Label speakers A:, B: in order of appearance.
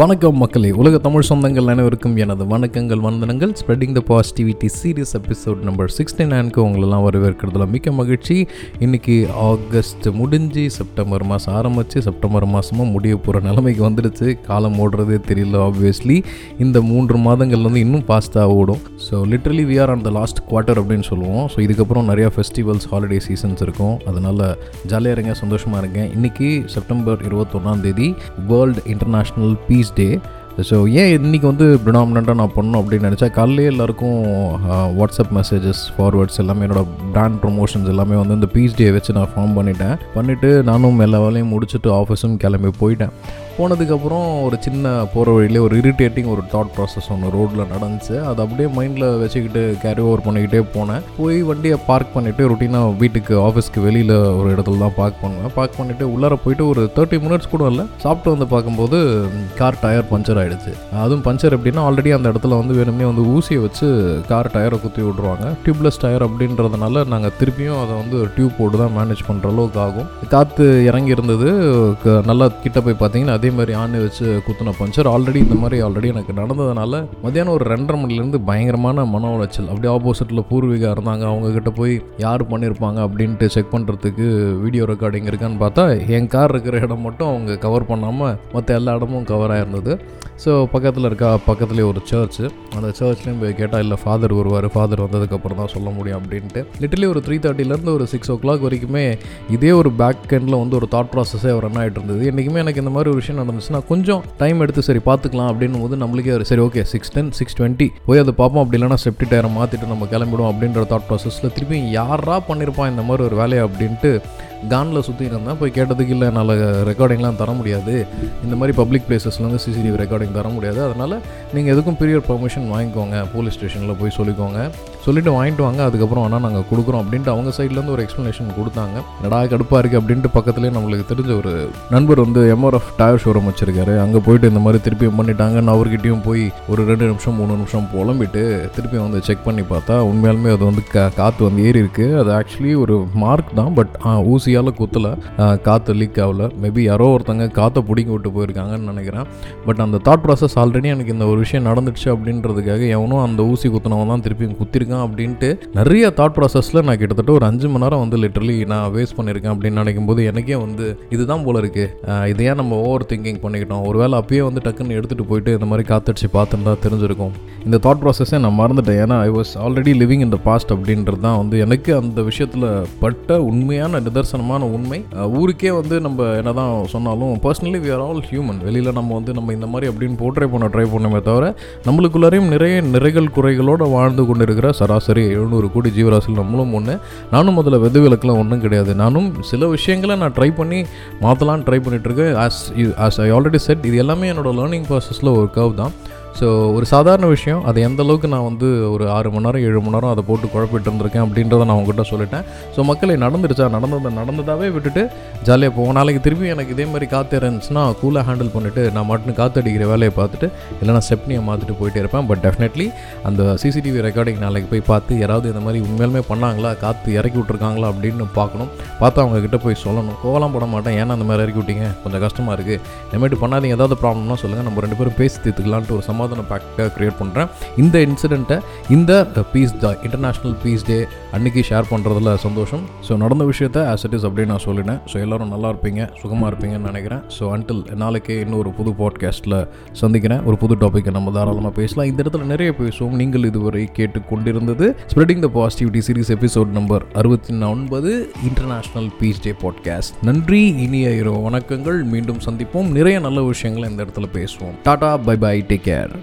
A: வணக்கம் மக்களே உலக தமிழ் சொந்தங்கள் அனைவருக்கும் எனது வணக்கங்கள் வந்தனங்கள். Spreading the positivity series episode number sixty நைனுக்கு உங்களெல்லாம் வரவேற்கிறதுல மிக்க மகிழ்ச்சி. இன்றைக்கி ஆகஸ்ட் முடிஞ்சு செப்டம்பர் மாதம் ஆரம்பித்து செப்டம்பர் மாதமும் முடிய போகிற நிலைமைக்கு வந்துடுச்சு. காலம் ஓடுறதே தெரியல ஆப்வியஸ்லி இந்த மூன்று மாதங்கள் வந்து இன்னும் ஃபாஸ்ட்டாக ஓடும். So literally we are on the last quarter அப்படின்னு சொல்லுவோம். ஸோ இதுக்கப்புறம் நிறையா ஃபெஸ்டிவல்ஸ் ஹாலிடே சீசன்ஸ் இருக்கும். அதனால் ஜாலியாக இருங்க சந்தோஷமாக இருங்க. இன்றைக்கி செப்டம்பர் இருபத்தொன்னாம் தேதி world international peace day so ஏன் இன்றைக்கி வந்து ப்ரிடாமினண்ட்டாக நான் பண்ணணும் அப்படின்னு நினச்சா காலையிலே எல்லாருக்கும் வாட்ஸ்அப் மெசேஜஸ் ஃபார்வேர்ட்ஸ் எல்லாமே என்னோடய ப்ராண்ட் ப்ரொமோஷன்ஸ் எல்லாமே வந்து இந்த பீஸ் டே வச்சு நான் ஃபார்ம் பண்ணிட்டேன். பண்ணிவிட்டு நானும் எல்லா வேலையும் முடிச்சுட்டு ஆஃபீஸும் கிளம்பி போயிட்டேன். போனதுக்கப்புறம் ஒரு சின்ன போகிற வழியிலே ஒரு இரிட்டேட்டிங் ஒரு தாட் ப்ராசஸ் ஒன்று ரோட்டில் நடந்துச்சு. அது அப்படியே மைண்டில் வச்சுக்கிட்டு கேரி ஓவர் பண்ணிக்கிட்டே போனேன். போய் வண்டியை பார்க் பண்ணிவிட்டு ரொட்டீனாக வீட்டுக்கு ஆஃபீஸ்க்கு வெளியில் ஒரு இடத்துல தான் பார்க் பண்ணுவேன். பார்க் பண்ணிவிட்டு உள்ளார போயிட்டு ஒரு தேர்ட்டி மினிட்ஸ் கூட இல்லை சாப்பிட்டு வந்து பார்க்கும்போது கார் டயர் பஞ்சர் ஆகிடுச்சு அதுவும் பஞ்சர் எப்படின்னா ஆல்ரெடி அந்த இடத்துல வந்து வேணுமே வந்து ஊசியை வச்சு கார் டயரை குத்தி விட்ருவாங்க டியூப்லெஸ் டயர் அப்படின்றதுனால நாங்கள் திருப்பியும் அதை வந்து ஒரு டியூப் போட்டு தான் மேனேஜ் பண்ணுற அளவுக்கு ஆகும். காற்று இறங்கி இருந்தது க- நல்லா கிட்ட போய் பார்த்தீங்கன்னா அதே மாதிரி ஆணி வச்சு குத்துன பஞ்சர் ஆல்ரெடி இந்த மாதிரி ஆல்ரெடி எனக்கு நடந்ததுனால மத்தியானம் ஒரு ரெண்டரை மணிலேருந்து பயங்கரமான மன உளைச்சல். அப்படியே ஆப்போசிட்டில் பூர்வீகா இருந்தாங்க. அவங்கக்கிட்ட போய் யார் பண்ணியிருப்பாங்க அப்படின்ட்டு செக் பண்ணுறதுக்கு வீடியோ ரெக்கார்டிங் இருக்கான்னு பார்த்தா என் கார் இருக்கிற இடம் மட்டும் அவங்க கவர் பண்ணாமல் மற்ற எல்லா இடமும் கவர் ஆயிருந்தது. ஸோ பக்கத்தில் இருக்கா? பக்கத்துலேயே ஒரு சர்ச்சு அந்த சர்ச்லேயும் போய் கேட்டால் இல்லை ஃபாதர் வருவார். ஃபாதர் வந்ததுக்கப்புறம் தான் சொல்ல முடியும் அப்படின்ட்டு. லிட்டலி ஒரு த்ரீ தேர்ட்டிலேருந்து ஒரு சிக்ஸ் ஓ கிளாக் வரைக்குமே இதே ஒரு பேக் எண்டில் வந்து ஒரு தாட் ப்ராசஸே ரன் ஆகிட்டு இருந்தது. என்றைக்குமே எனக்கு இந்த மாதிரி ஒரு விஷயம் நடந்துச்சுன்னா கொஞ்சம் டைம் எடுத்து சரி பார்த்துக்கலாம் அப்படின்னும் போது நம்மளுக்கே ஒரு சரி okay six ten six twenty போய் அதை பார்ப்போம். அப்படி இல்லைனா செப்டி டயரை மாற்றிட்டு நம்ம கிளம்பிடுவோம் அப்படின்ற தாட் ப்ராசஸில் திருப்பி யாரா பண்ணியிருப்பான் இந்த மாதிரி ஒரு வேலையை அப்படின்ட்டு கானில் சுற்றி இருந்தேன். போய் கேட்டதுக்கு இல்லை என்னால் ரெக்கார்டிங்லாம் தர முடியாது. இந்த மாதிரி பப்ளிக் பிளேசஸ்லேருந்து சிசிடிவி ரெக்கார்டிங் தர முடியாது. அதனால் நீங்கள் எதுக்கும் பீரியட் பர்மிஷன் வாங்கிக்கோங்க. போலீஸ் ஸ்டேஷனில் போய் சொல்லிக்கோங்க. சொல்லிவிட்டு வாங்கிட்டு வாங்க அதுக்கப்புறம் ஆனால் நாங்கள் கொடுக்குறோம் அப்படின்ட்டு அவங்க சைட்லேருந்து ஒரு எக்ஸ்ப்ளனேஷன் கொடுத்தாங்க. நடா கடுப்பாக இருக்குது அப்படின்ட்டு பக்கத்துலேயே நம்மளுக்கு தெரிஞ்ச ஒரு நண்பர் வந்து எம்ஆர்எஃப் டயர் ஷோரூம் வச்சிருக்காரு. அங்கே போயிட்டு இந்த மாதிரி திருப்பியும் பண்ணிட்டாங்கன்னு அவர்கிட்டையும் போய் ஒரு ரெண்டு நிமிஷம் மூணு நிமிஷம் புலம்பிட்டு திருப்பி வந்து செக் பண்ணி பார்த்தா உண்மையாலுமே அது வந்து கா காற்று வந்து ஏறி இருக்குது அது ஆக்சுவலி ஒரு மார்க் தான் பட் ஊசியால் குத்தலை. காற்று லீக் ஆகல. மேபி யாரோ ஒருத்தங்க காற்றை பிடிங்கி விட்டு போயிருக்காங்கன்னு நினைக்கிறேன். பட் அந்த தாட் ப்ராசஸ் ஆல்ரெடி எனக்கு இந்த ஒரு விஷயம் நடந்துச்சு அப்படின்றதுக்காக எவனும் அந்த ஊசி குத்தினவன் தான் திருப்பியும் குத்திருக்கான். அப்படின்ட்டு நிறைய தாட் ப்ராசஸில் நான் கிட்டத்தட்ட ஒரு அஞ்சு மணி நேரம் வந்து லிட்டரலி நான் வேஸ்ட் பண்ணியிருக்கேன் அப்படின்னு நினைக்கும் போது எனக்கே வந்து இதுதான் போல இருக்கு. இதே நம்ம ஓவர் திங்கிங் பண்ணிக்கிட்டோம்? ஒருவேளை அப்பயே வந்து டக்குன்னு எடுத்துகிட்டு போயிட்டு இந்த மாதிரி காத்தடிச்சு பார்த்துருந்தா தெரிஞ்சிருக்கும். இந்த தாட் ப்ராசஸை நான் மறந்துட்டேன். ஏன்னா I was already living in the past அப்படின்றது தான் வந்து எனக்கு அந்த விஷயத்தில் பட்ட உண்மையான நிதர்சனமான உண்மை. ஊருக்கே வந்து நம்ம என்னதான் சொன்னாலும் personally we are all human வெளியில் நம்ம வந்து நம்ம இந்த மாதிரி அப்படின்னு போட்ரே பண்ண ட்ரை பண்ணுமே தவிர நம்மளுக்குள்ளாரையும் நிறைய நிறைகள் குறைகளோடு வாழ்ந்து கொண்டிருக்கிற சராசரி எழுநூறு கோடி ஜீவராசிகள் நம்மளும் ஒன்று நானும் முதல்ல வெது விளக்கெலாம் ஒன்றும் கிடையாது. நானும் சில விஷயங்களை நான் ட்ரை பண்ணி மாற்றலான்னு ட்ரை பண்ணிகிட்ருக்கேன் as as I already said இது எல்லாமே என்னோட லேர்னிங் ப்ராசஸில் ஒரு கவ் தான். ஸோ ஒரு சாதாரண விஷயம் அது எந்த அளவுக்கு நான் வந்து ஒரு ஆறு மணி நேரம் ஏழு மணி நேரம் அதை போட்டு குழப்பிட்டு இருந்திருக்கேன் அப்படின்றத நான் உங்ககிட்ட சொல்லிட்டேன். ஸோ மக்களை நடந்துருச்சா? நடந்தது நடந்ததாகவே விட்டுட்டு ஜாலியாக போவோம் நாளைக்கு திருப்பி எனக்கு இதே மாதிரி காற்று இருந்துச்சுன்னா கூலாக ஹேண்டில் பண்ணிவிட்டு நான் மட்டும் காற்று அடிக்கிற வேலையை பார்த்துட்டு இல்லைனா ஸ்டெப்னியை மாற்றிட்டு போயிட்டே இருப்பேன். பட் டெஃபினெட்லி அந்த சிசிடிவி ரெக்கார்டிங் நாளைக்கு போய் பார்த்து யாராவது இந்த மாதிரி உண்மையிலுமே பண்ணாங்களா? காற்று இறக்கி விட்ருக்காங்களா அப்படின்னு பார்க்கணும். பார்த்து அவங்கக்கிட்ட போய் சொல்லணும். கோவலாம் போட மாட்டேன். ஏன்னா அந்த மாதிரி இறக்கி விட்டீங்க. கொஞ்சம் கஷ்டமாக இருக்குது இனிமேட்டு பண்ணாதீங்க. ஏதாவது ப்ராப்ளம்னா சொல்லுங்கள் நம்ம ரெண்டு பேரும் பேசி தீர்த்துக்கலான்ட்டு ஒரு சமாதான பேக்காக க்ரியேட் பண்ணுறேன் இந்த இன்சிடெண்ட்டை இந்த peace the international peace day அன்னைக்கு ஷேர் பண்ணுறதுல சந்தோஷம். ஸோ நடந்த விஷயத்த ஆஸ் இட் இஸ் அப்படின்னு நான் சொல்லினேன். ஸோ எல்லோரும் நல்லா இருப்பீங்க சுகமாக இருப்பீங்கன்னு நினைக்கிறேன். ஸோ அன்டில் நாளைக்கே இன்னொரு புது பாட்காஸ்ட்டில் சந்திக்கிறேன். ஒரு புது டாப்பிக்கை நம்ம தாராளமாக பேசலாம். இந்த இடத்துல நிறைய பேசுவோம். நீங்கள் இதுவரை கேட்டு கொண்டிருந்தது spreading the positivity series episode number அறுபத்தி ஒன்பது இன்டர்நேஷ்னல் பீஸ் டே பாட்காஸ்ட் நன்றி இனிய இரவு வணக்கங்கள். மீண்டும் சந்திப்போம். நிறைய நல்ல விஷயங்களை இந்த இடத்துல பேசுவோம். Tata bye bye take care